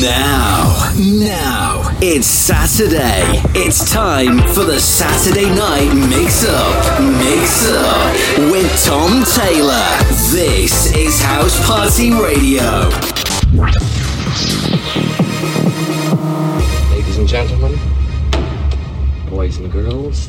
Now, now, it's Saturday. It's time for the Saturday Night Mix Up. Mix Up with Tom Taylor. This is House Party Radio. Ladies and gentlemen, boys and girls.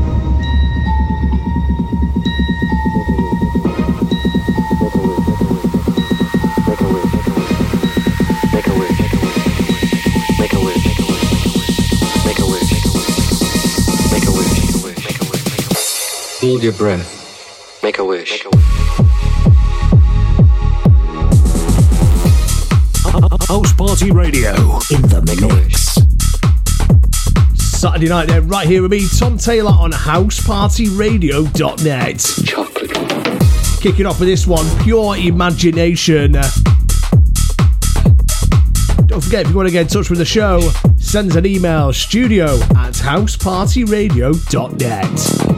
Hold your breath. Make a wish. Make a wish. House Party Radio in the mix. Saturday night, there, right here with me, Tom Taylor on housepartyradio.net. Chocolate. Kicking off with this one, Pure Imagination. Don't forget, if you want to get in touch with the show, send us an email studio at housepartyradio.net.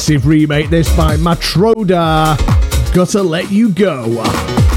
massive remake, this by Matroda. Gotta let you go.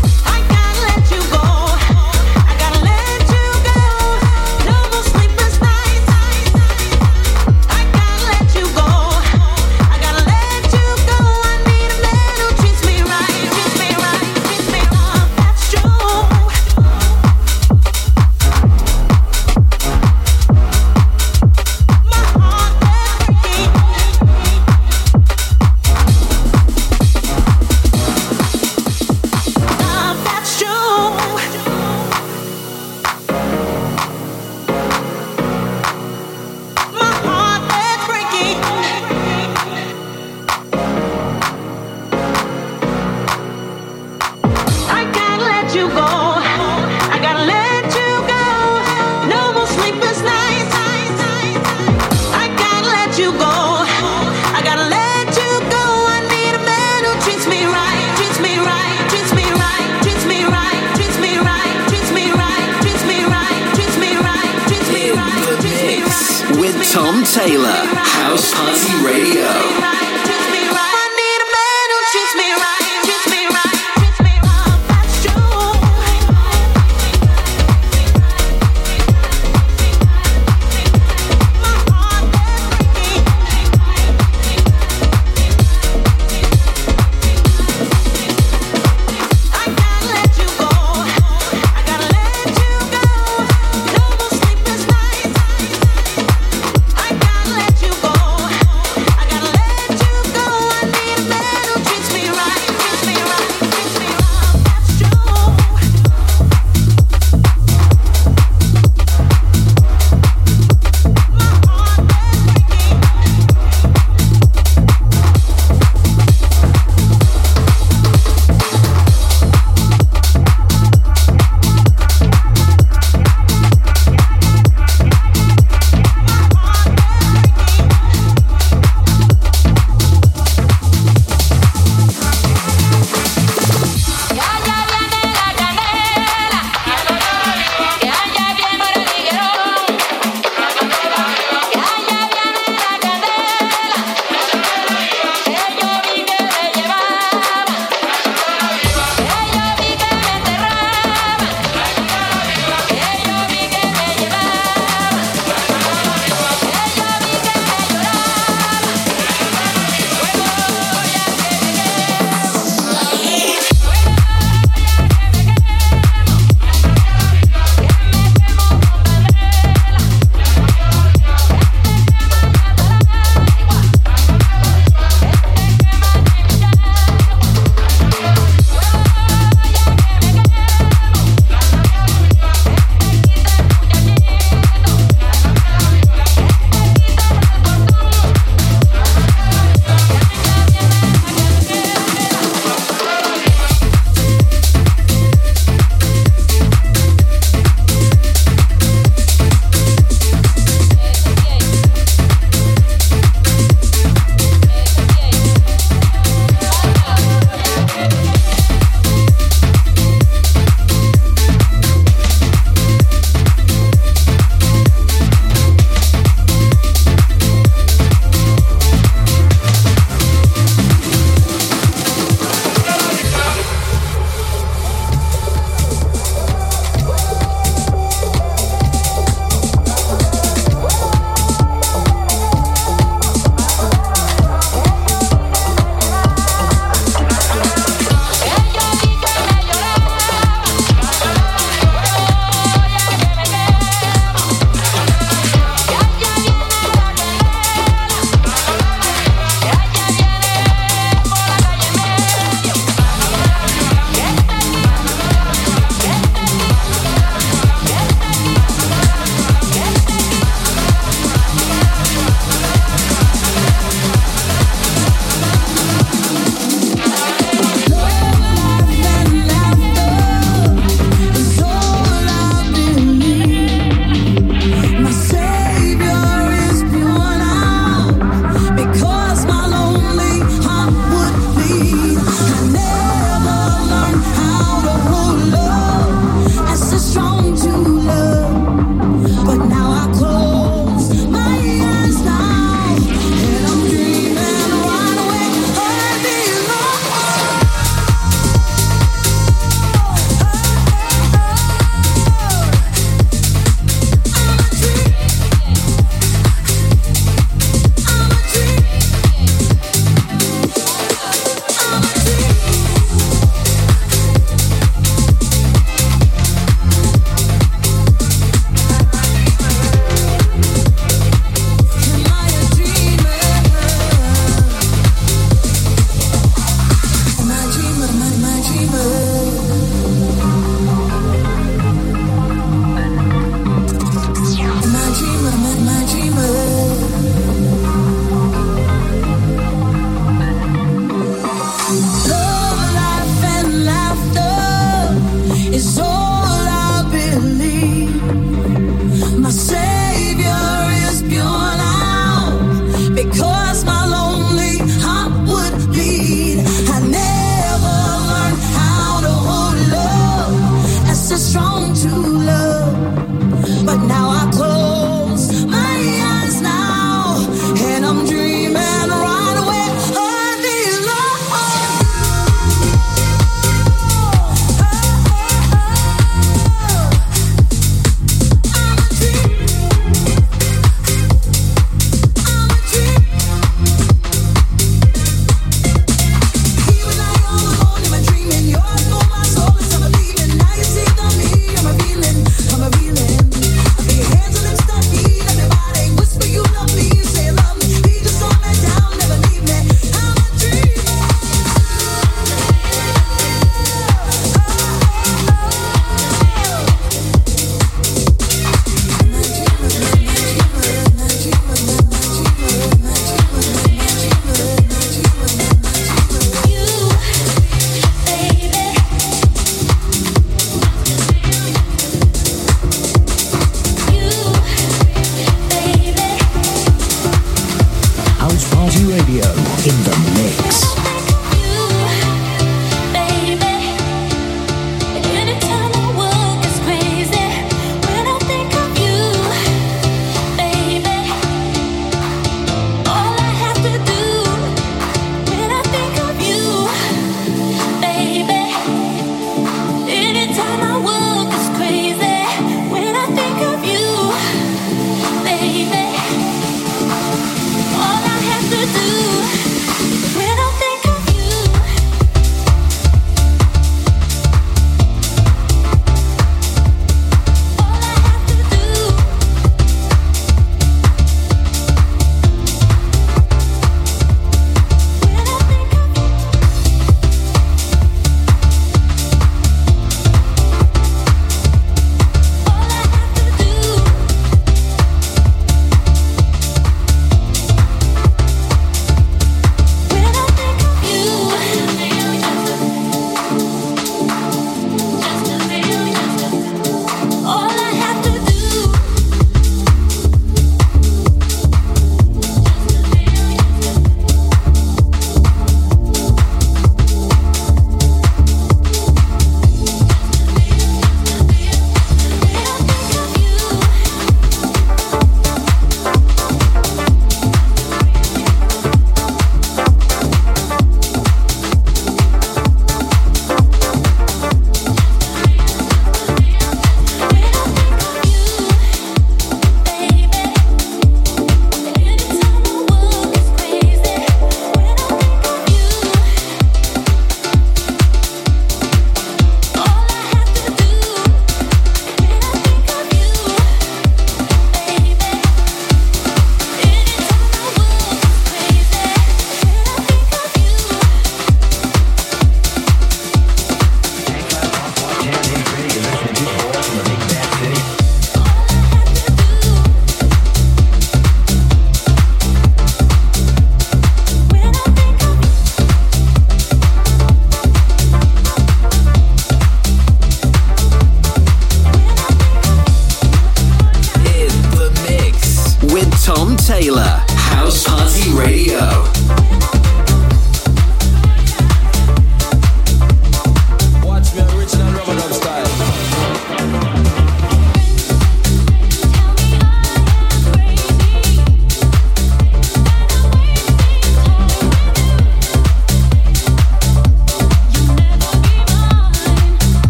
괜찮아.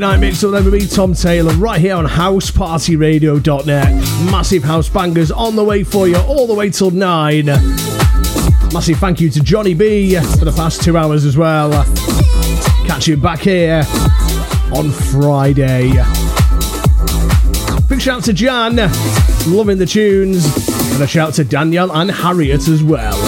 Night mix up then with me, Tom Taylor, right here on housepartyradio.net. Massive house bangers on the way for you, all the way till nine. Massive thank you to Johnny B for the past two hours as well. Catch you back here on Friday. Big shout to Jan, loving the tunes, and a shout to Danielle and Harriet as well.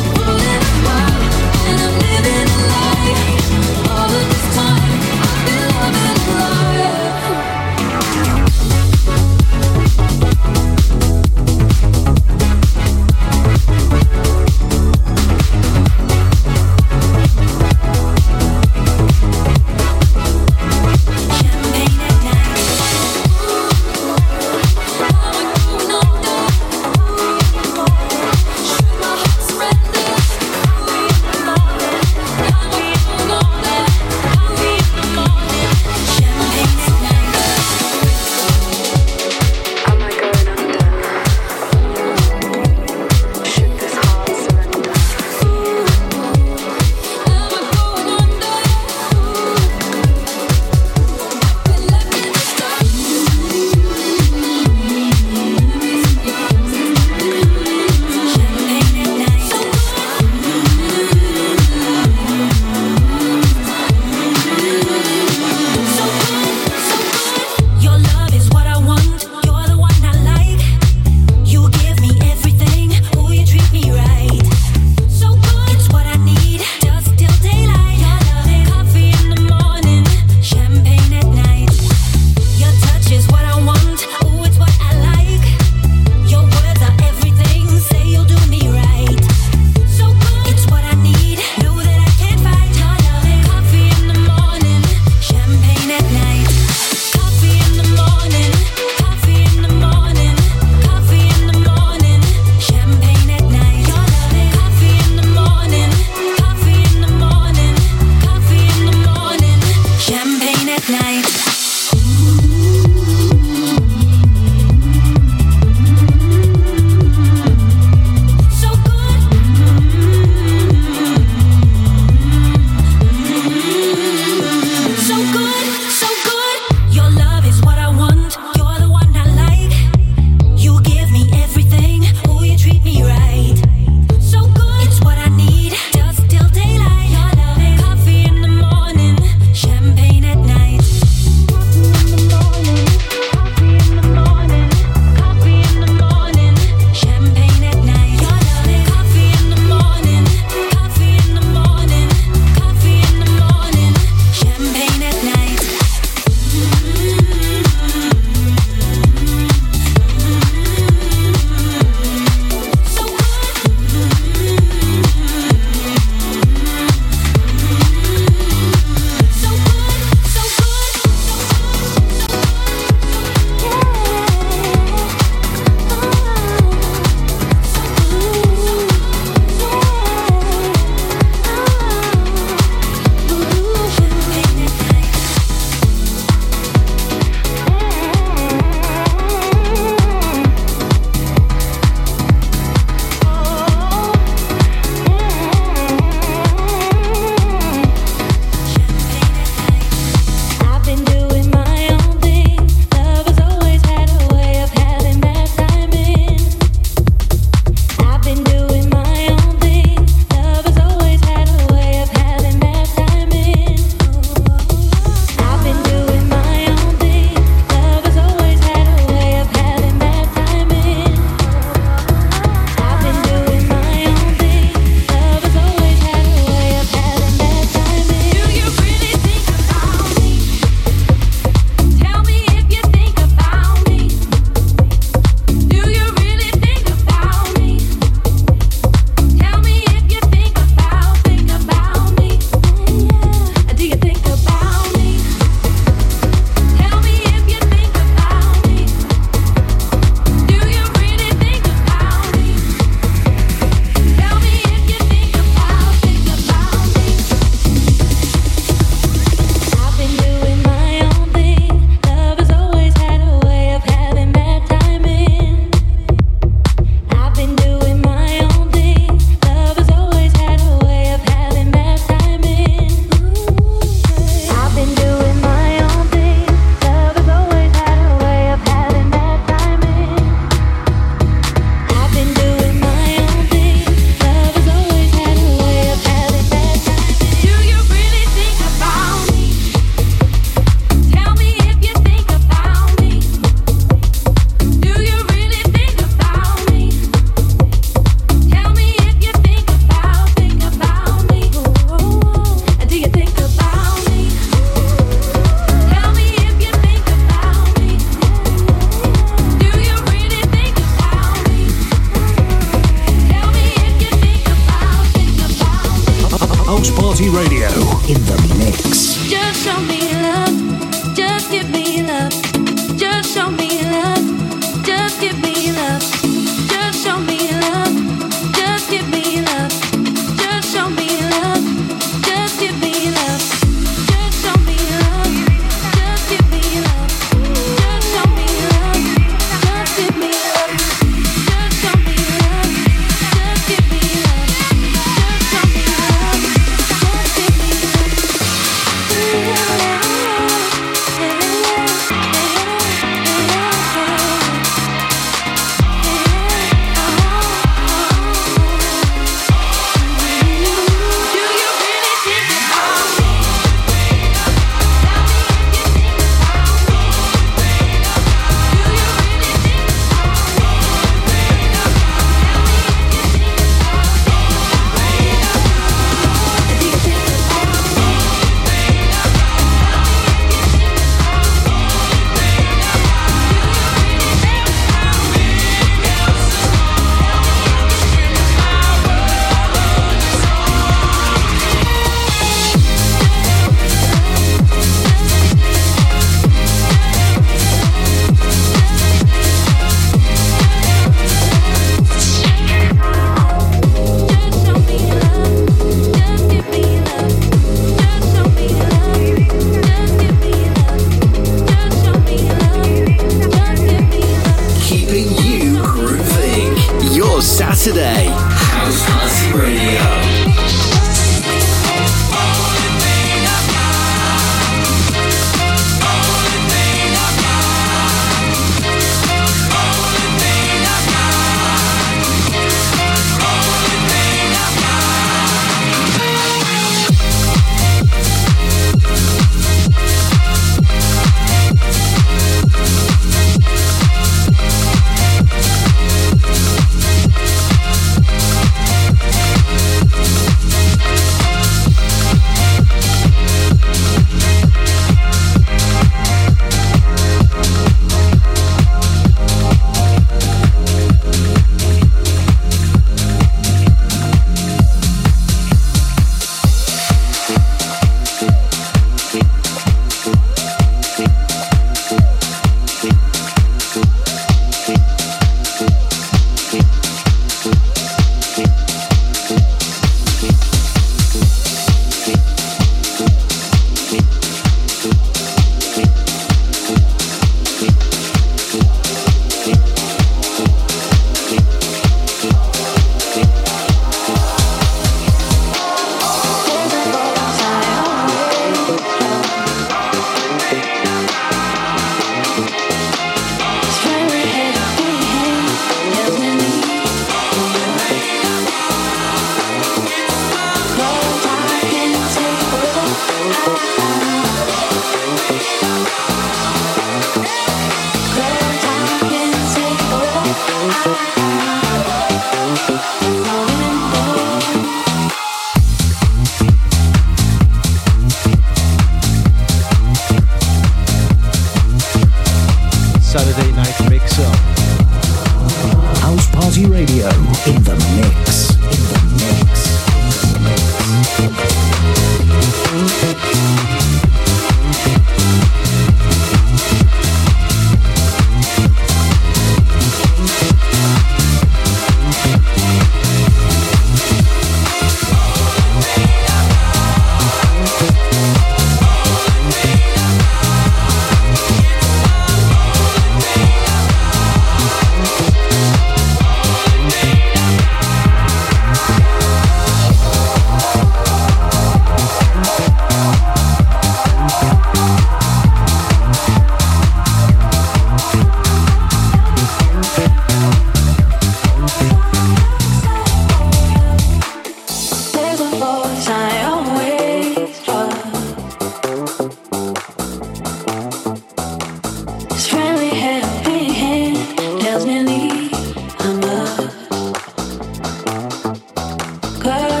Girl.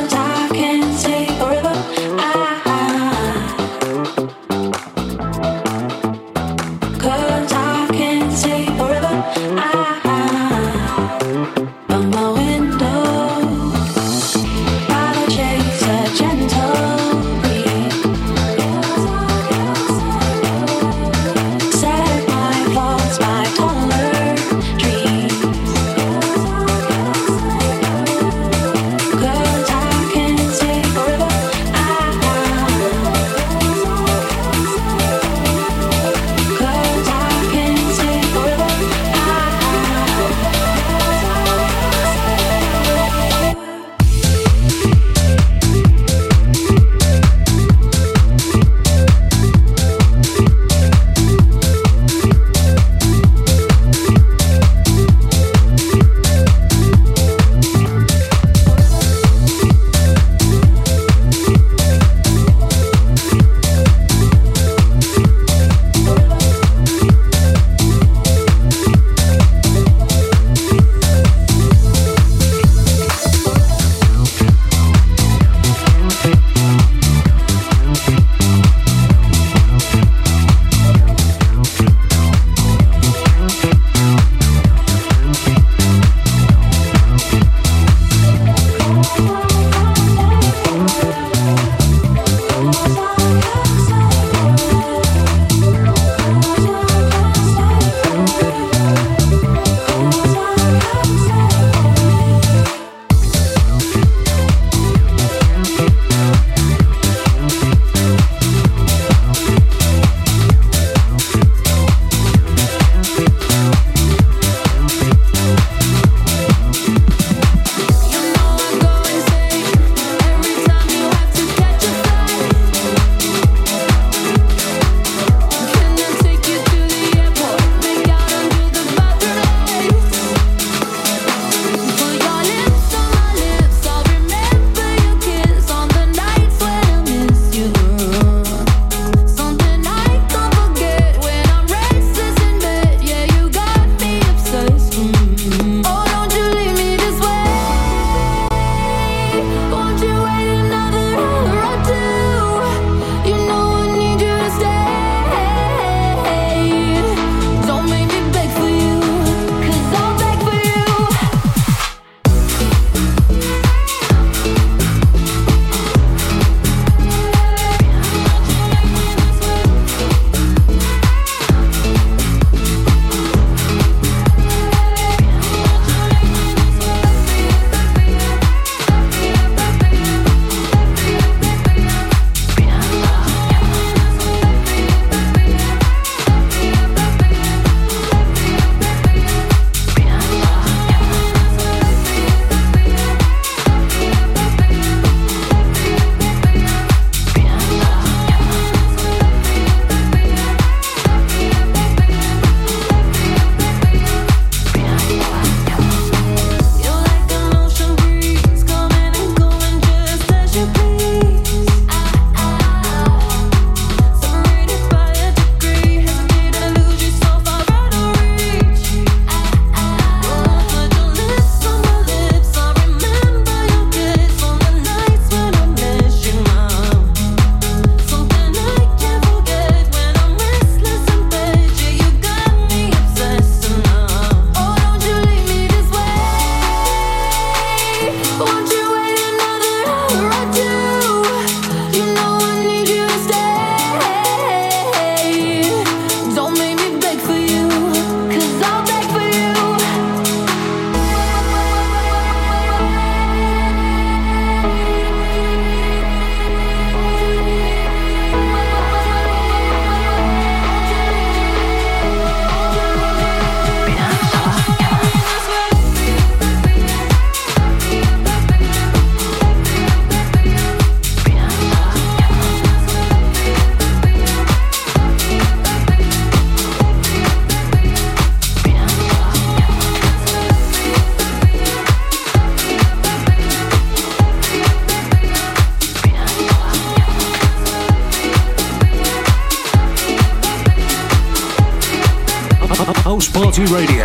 Radio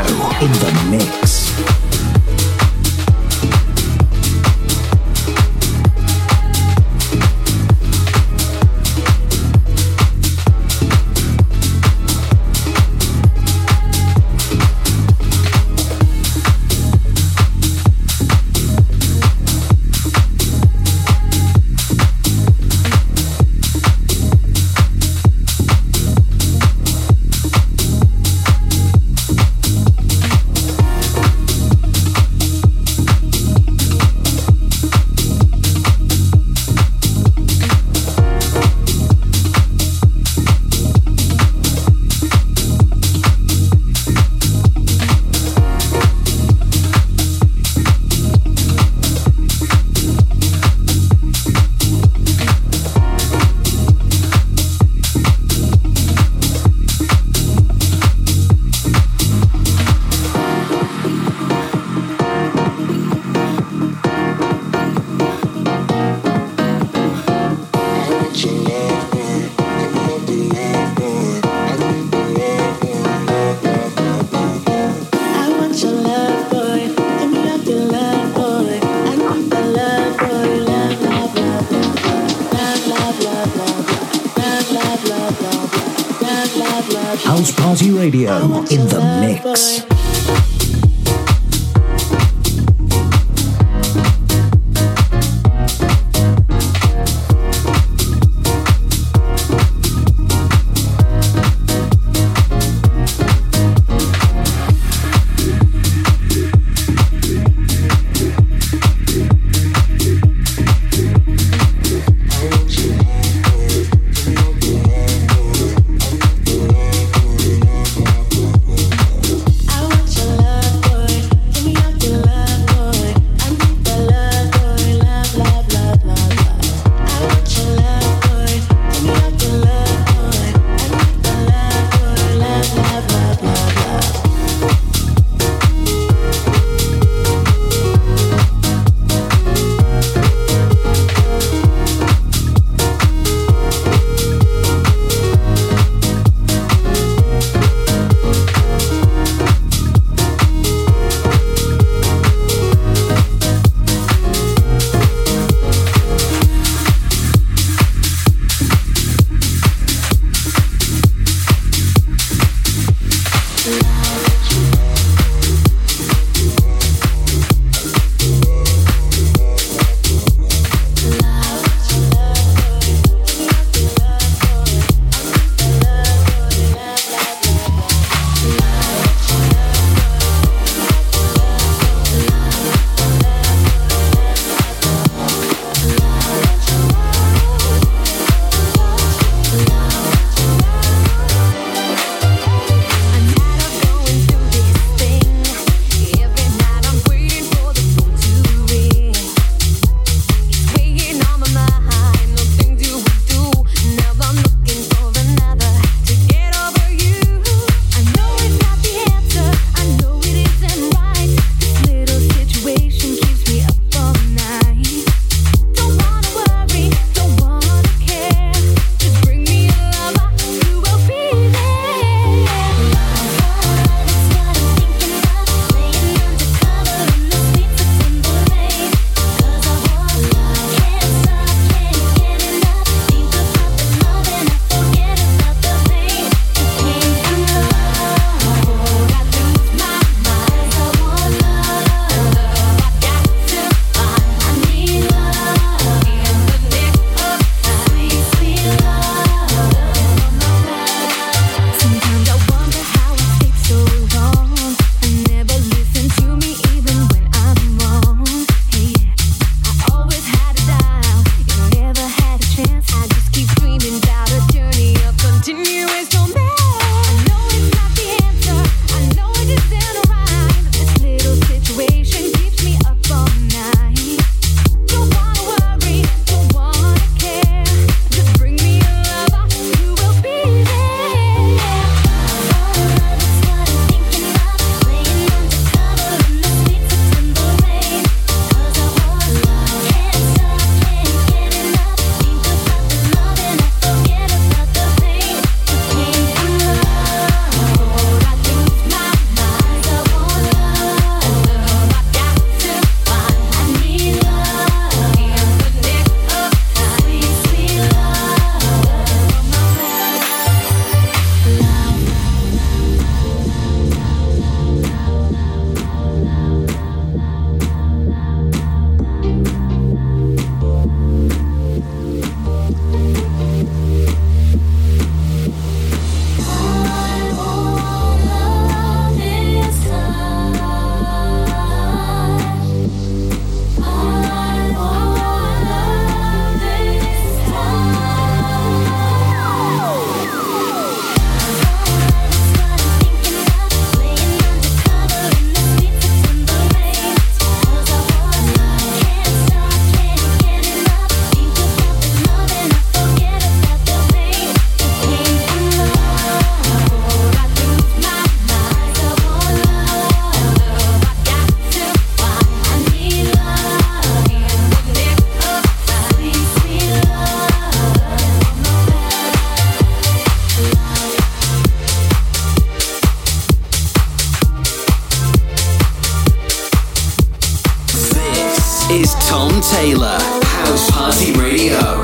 Taylor, House Party Radio.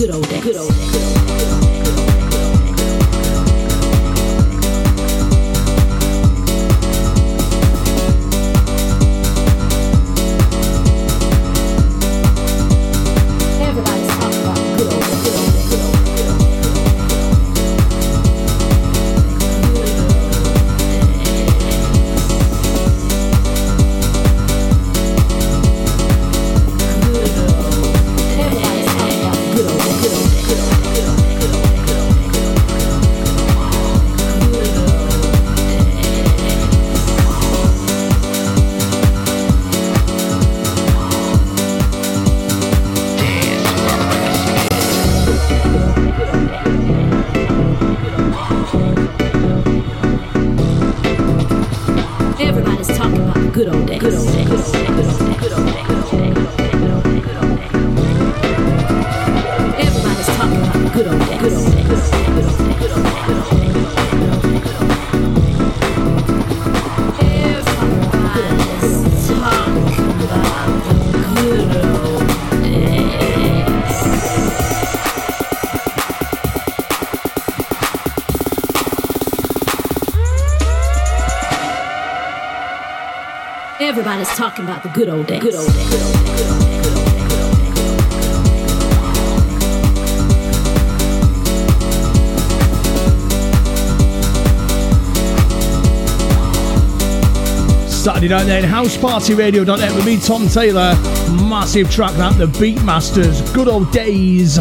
good old days. Good old days. Everybody's talking about the good old days. Good old days. Saturday night then, housepartyradio.net with me, Tom Taylor. Massive track that, the Beatmasters, Good Old Days,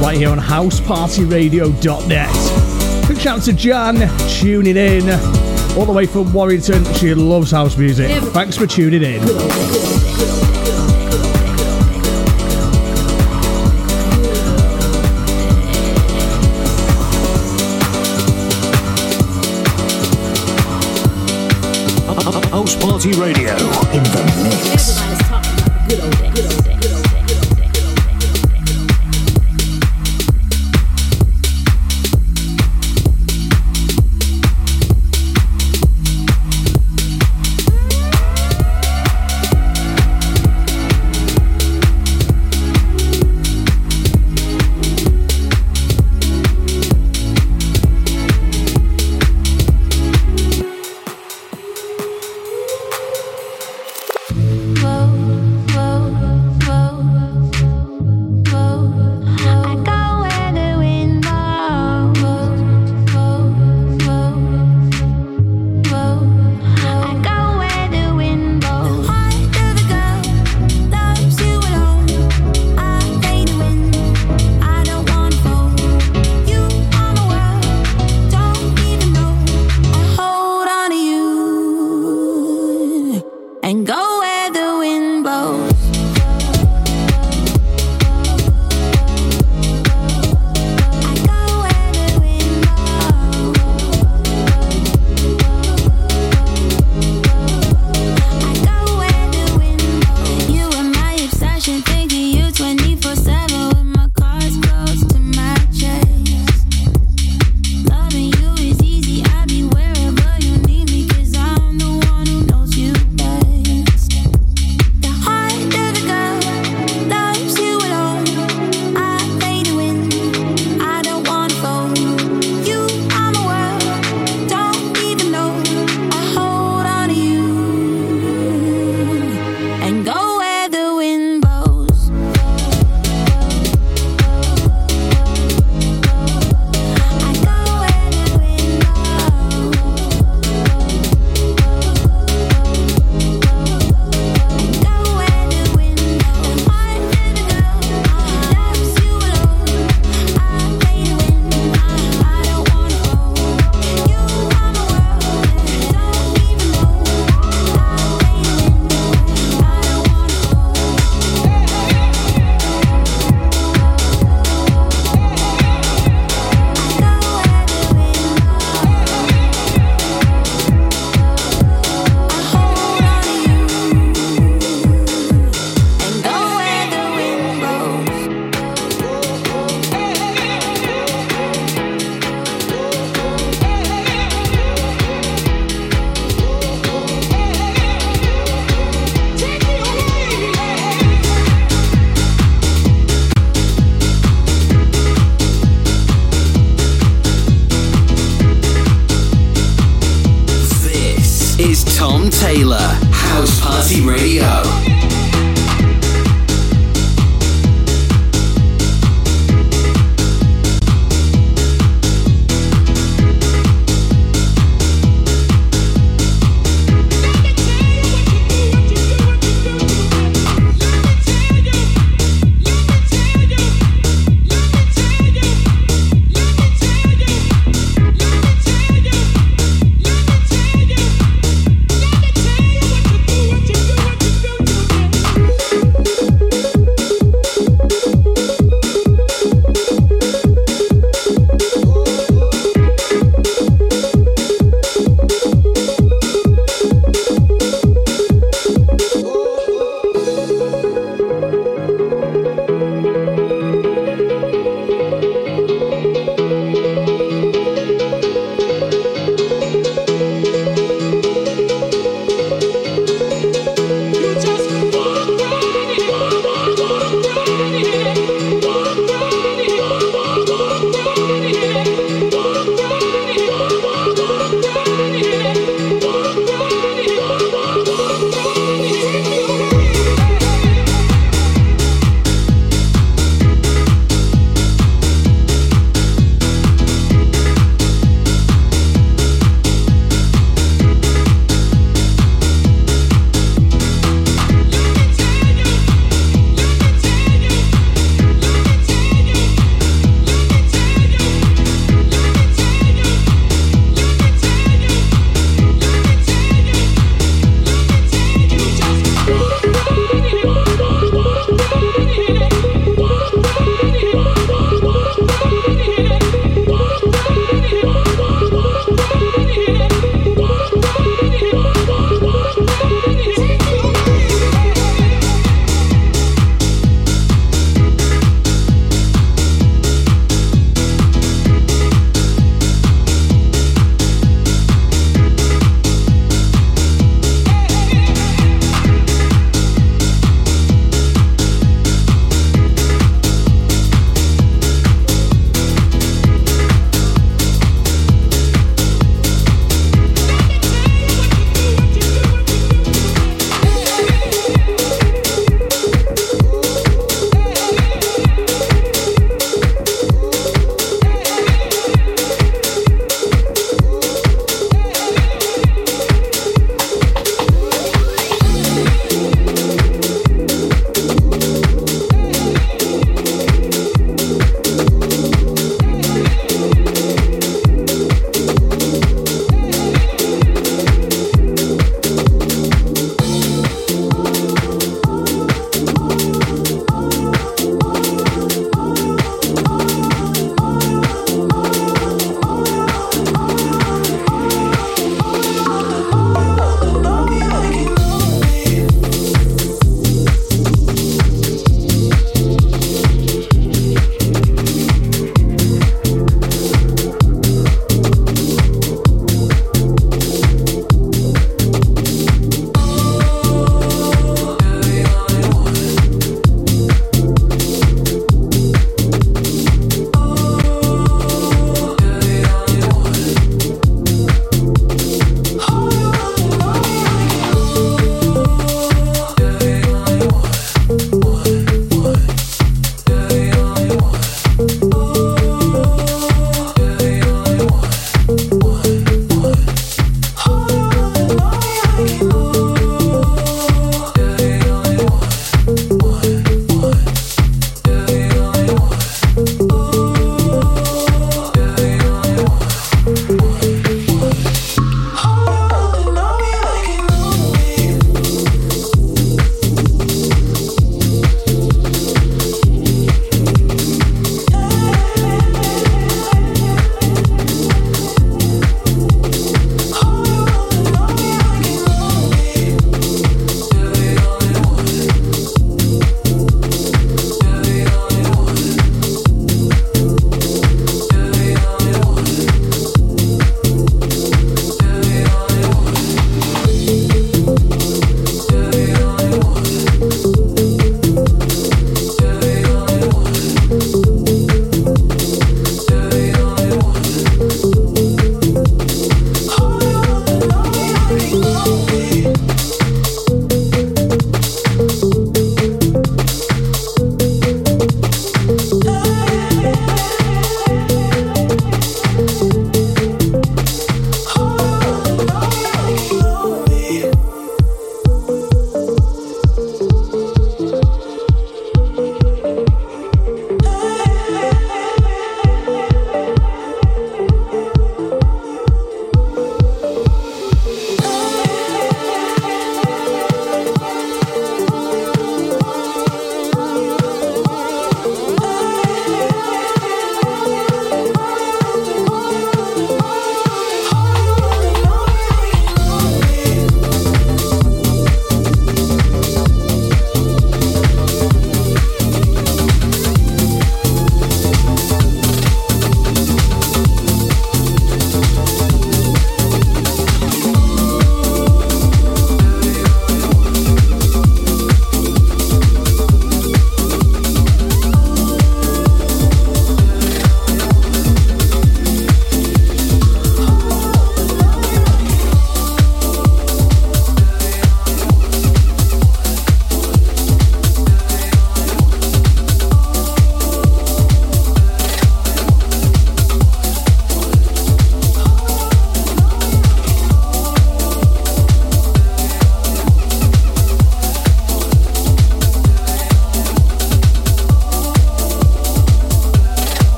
right here on housepartyradio.net. Big shout out to Jan, tuning in all the way from Warrington. She loves house music. Thanks for tuning in. House Party Radio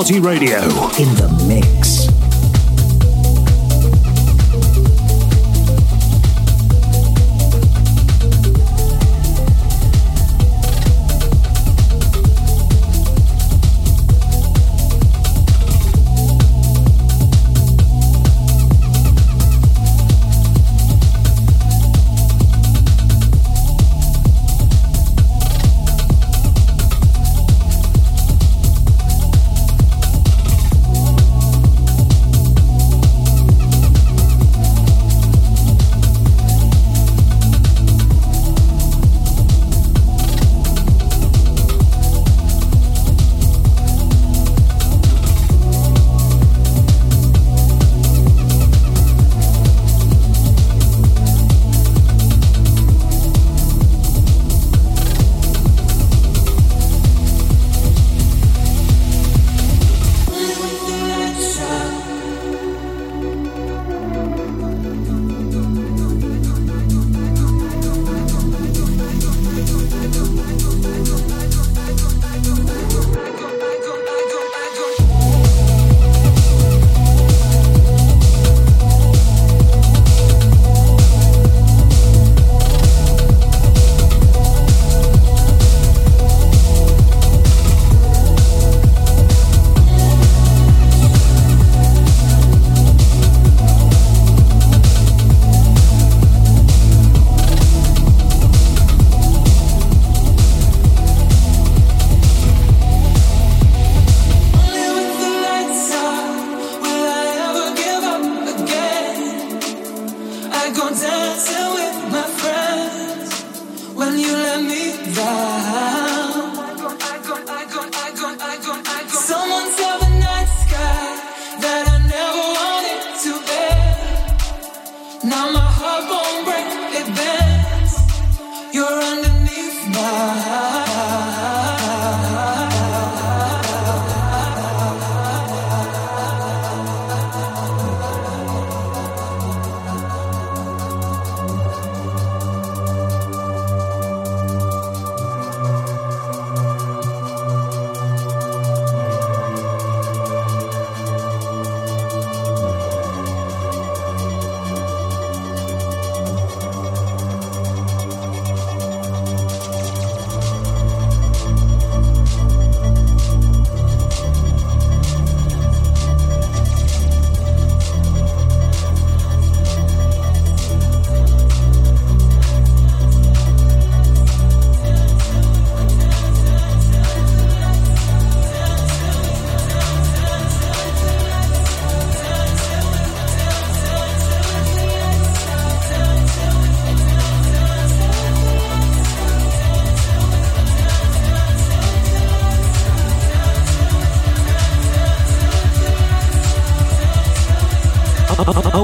Party Radio in the mix.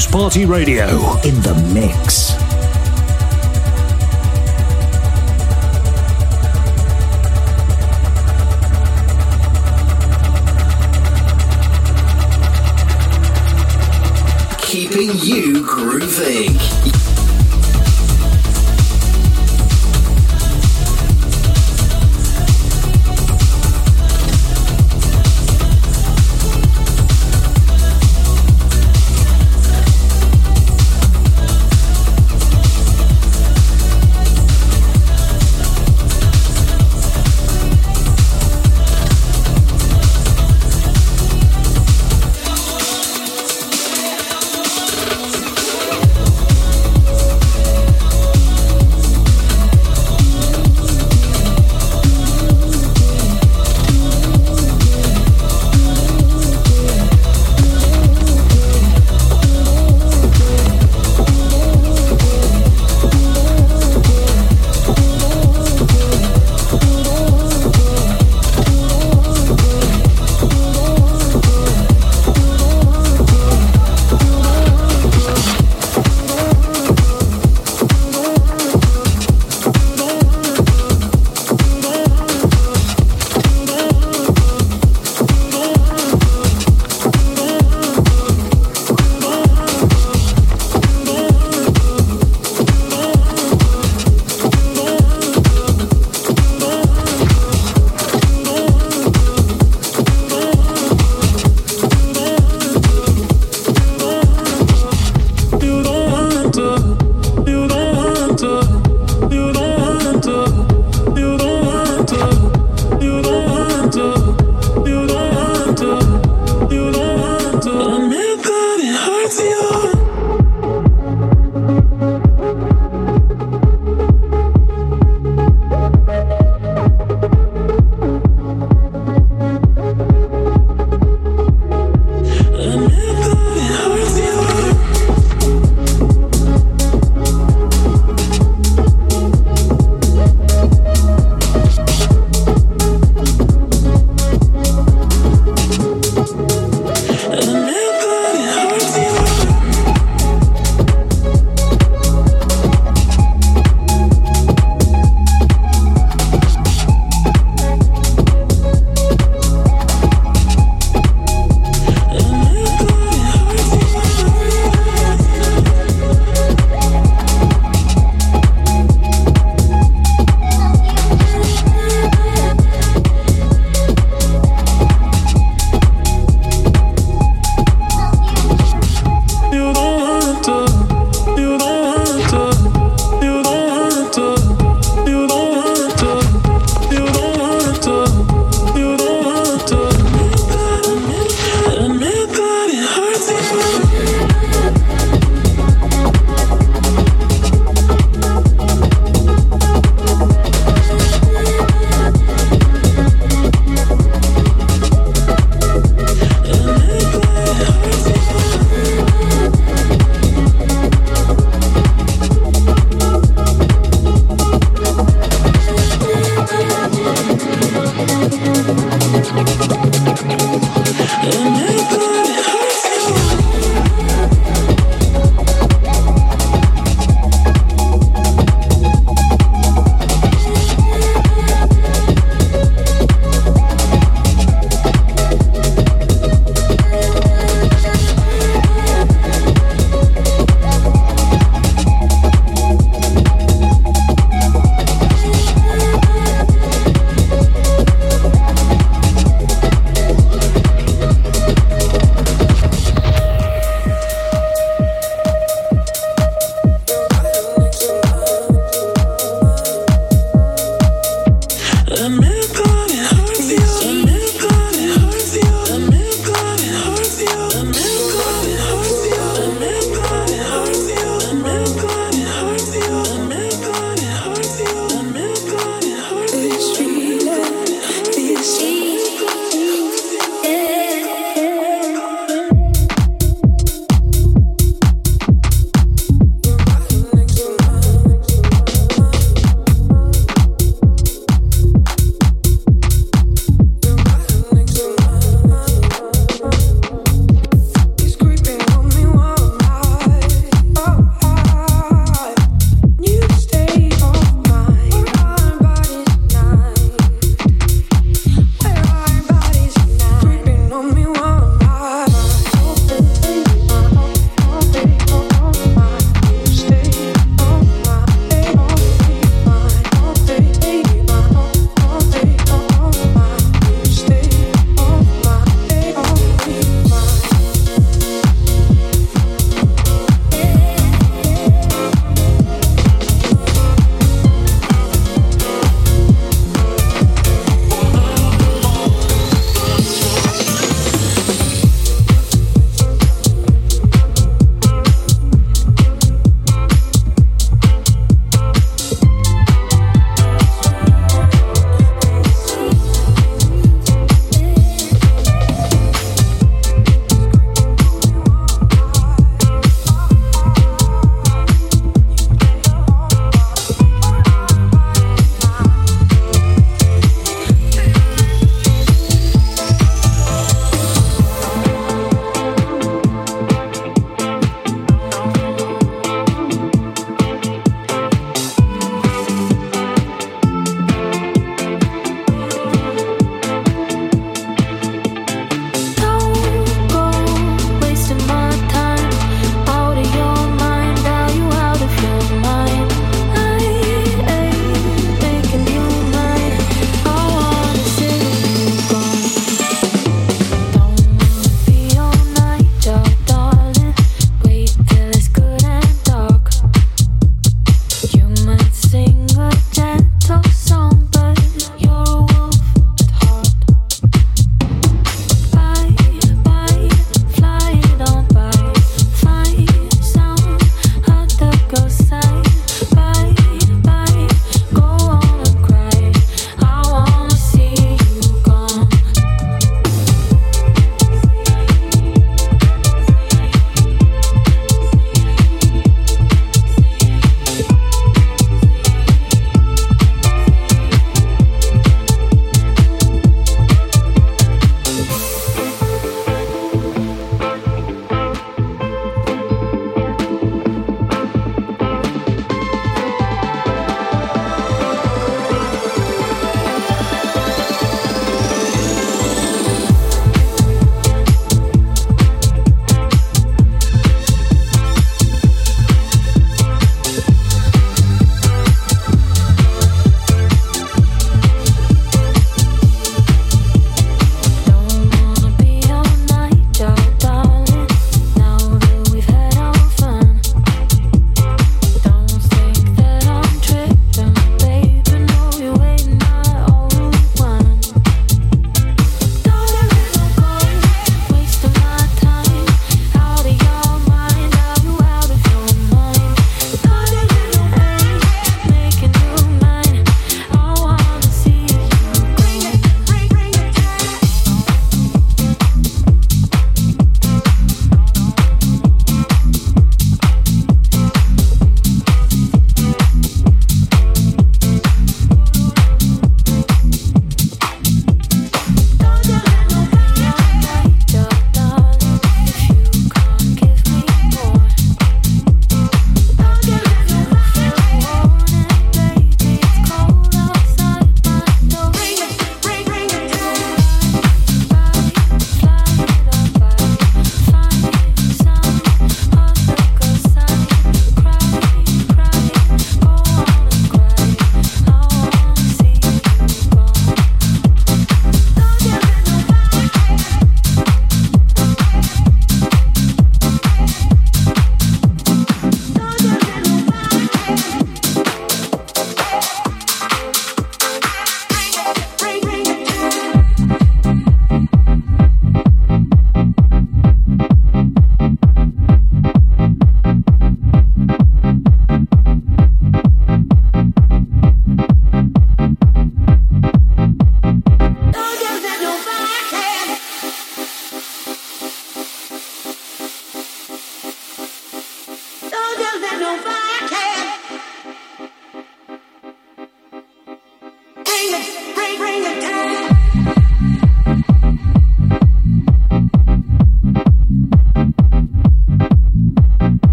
House Party Radio in the mix. Keeping you grooving.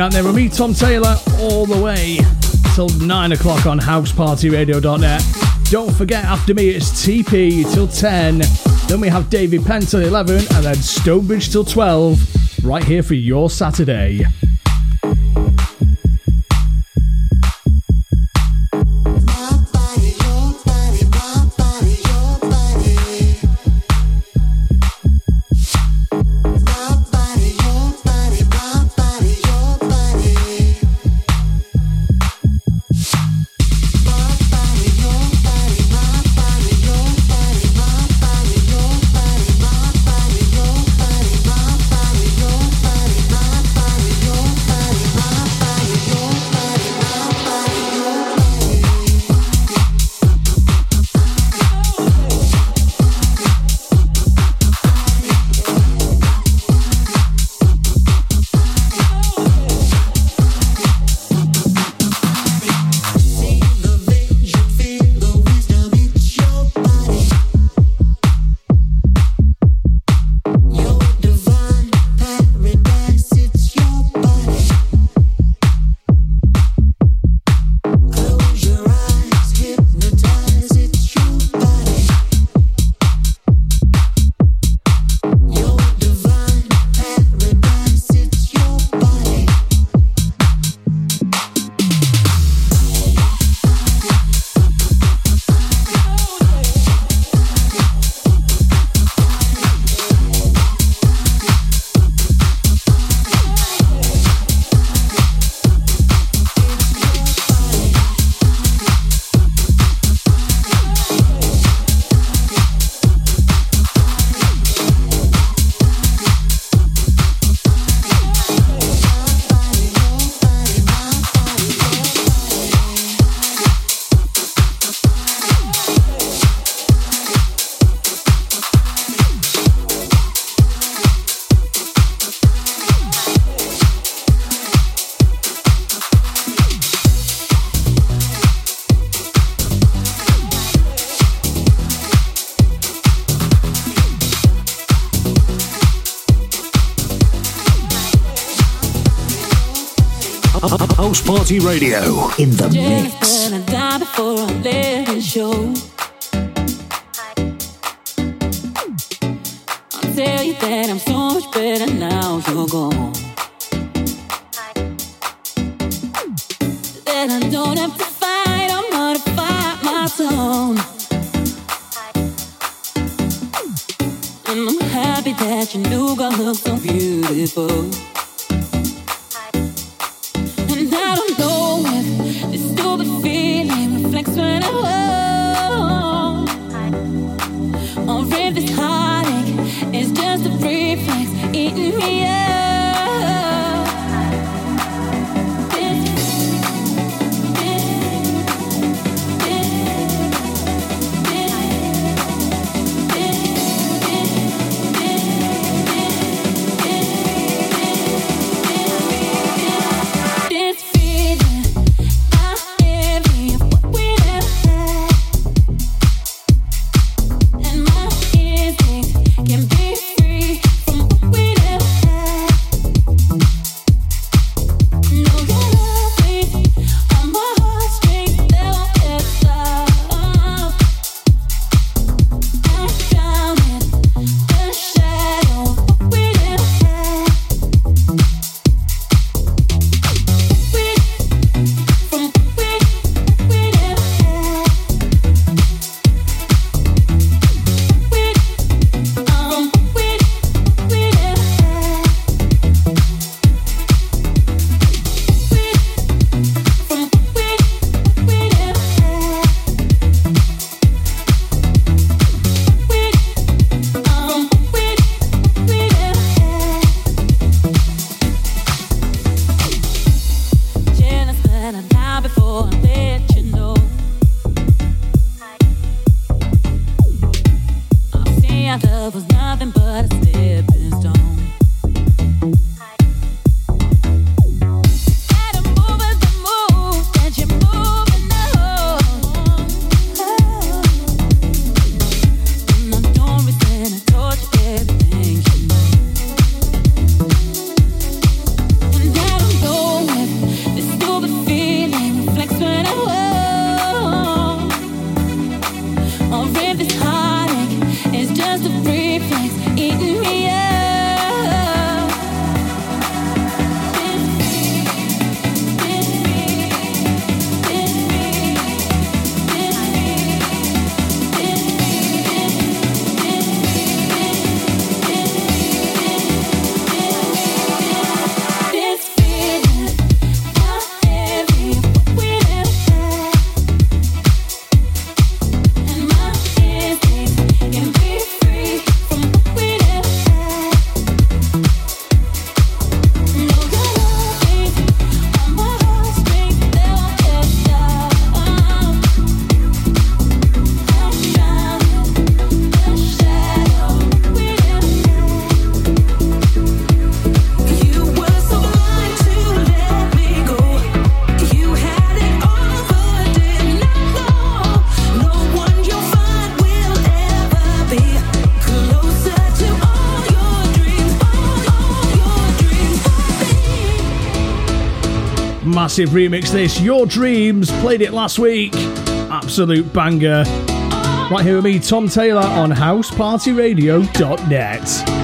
Night there with me, Tom Taylor, all the way till 9 o'clock on housepartyradio.net. Don't forget, after me, it's TP till 10. Then we have David Penn till 11, and then Stonebridge till 12, right here for your Saturday. Radio in the mix. massive remix this. Your Dreams, played it last week. Absolute banger. Right here with me, Tom Taylor, on housepartyradio.net.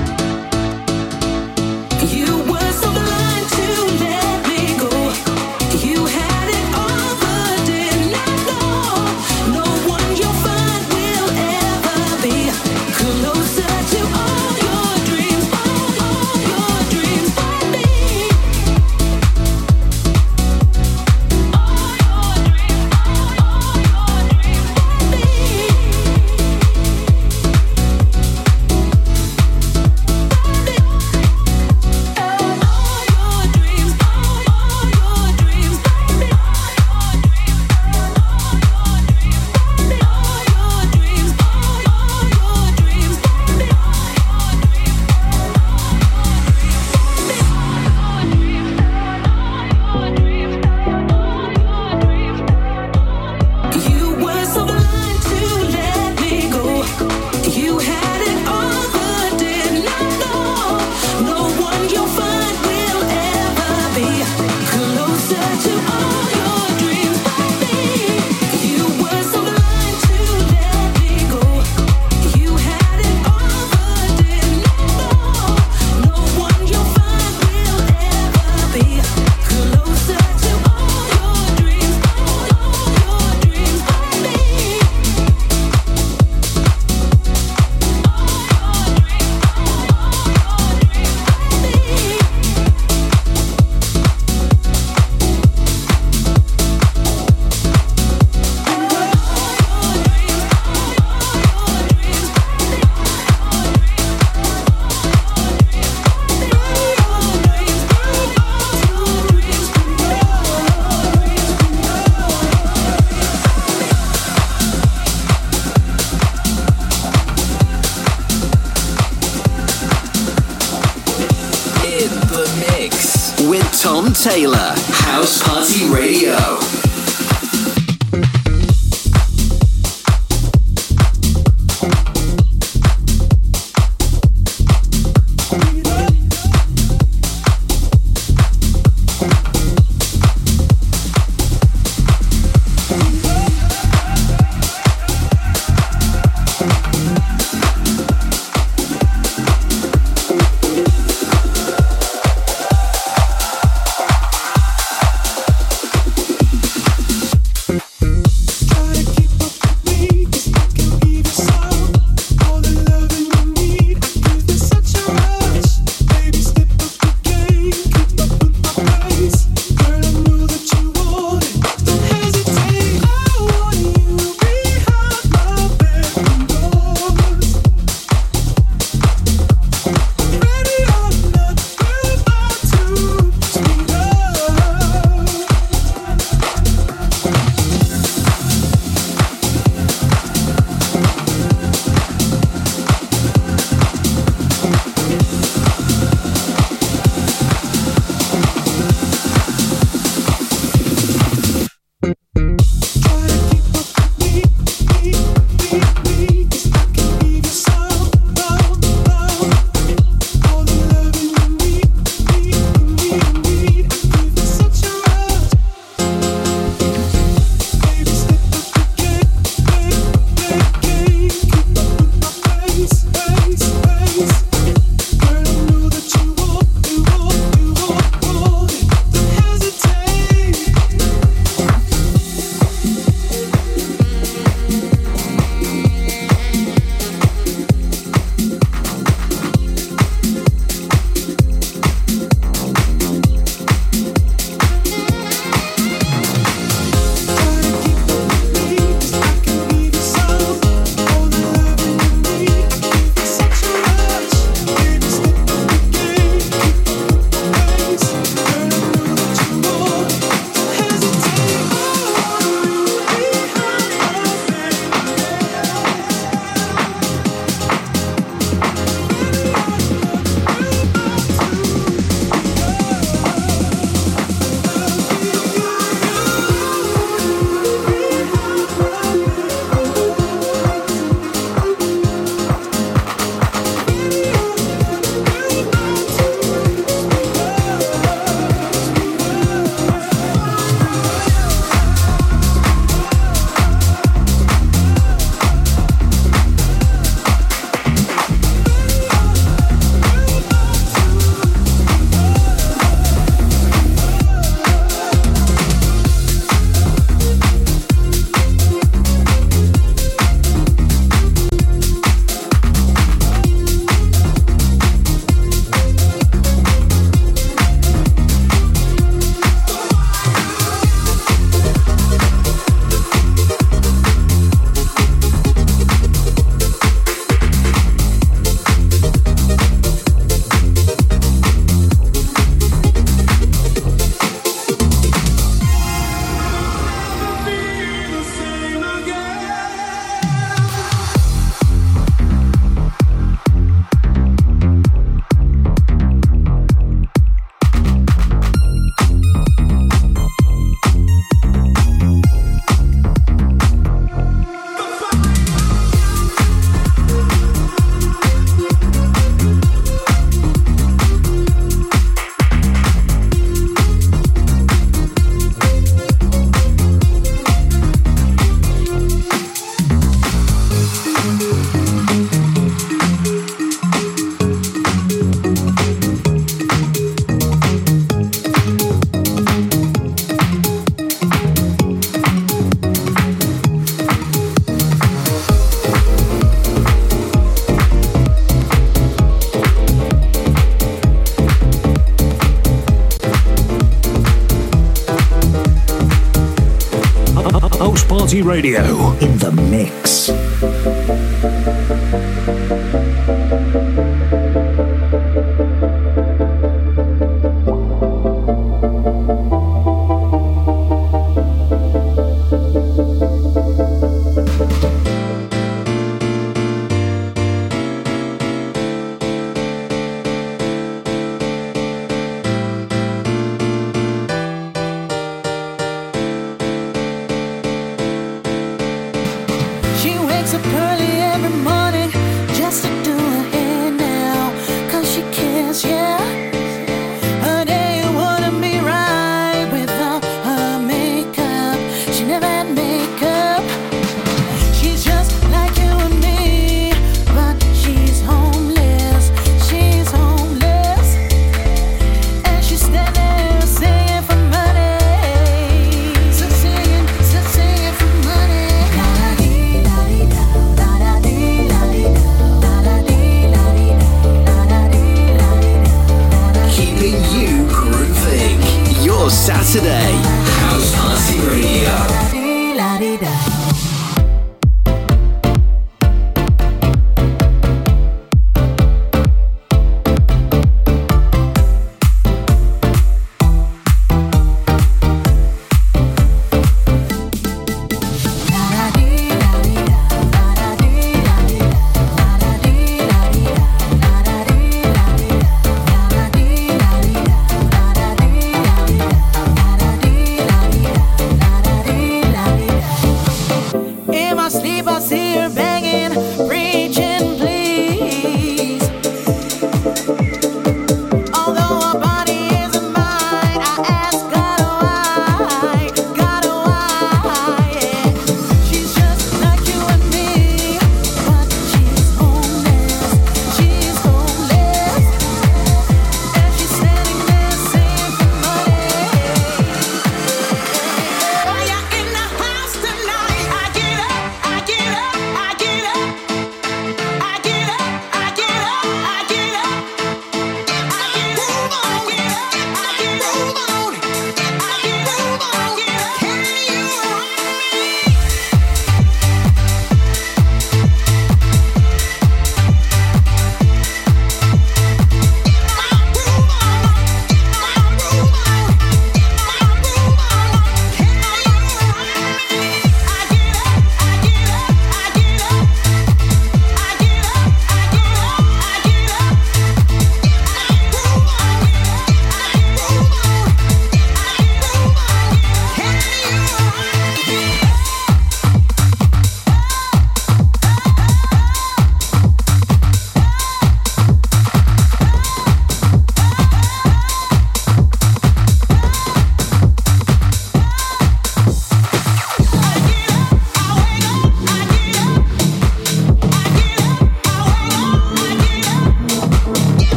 Radio in the mix.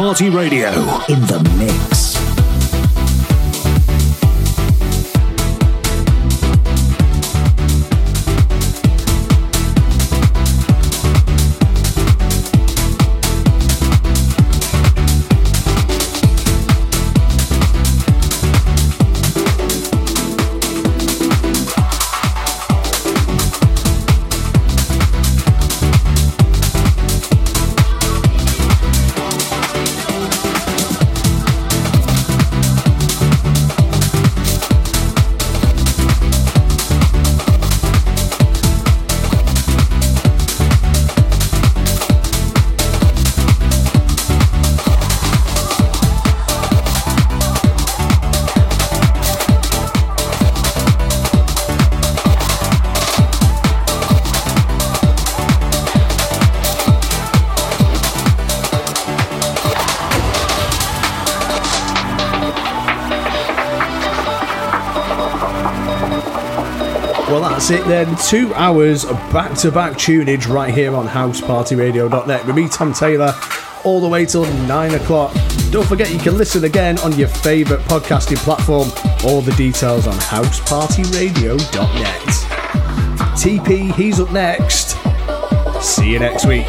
Party Radio in the mix. It then. Two hours of back to back tunage right here on housepartyradio.net with me, Tom Taylor, all the way till nine o'clock. Don't forget you can listen again on your favourite podcasting platform. All the details on housepartyradio.net. TP, he's up next. See you next week.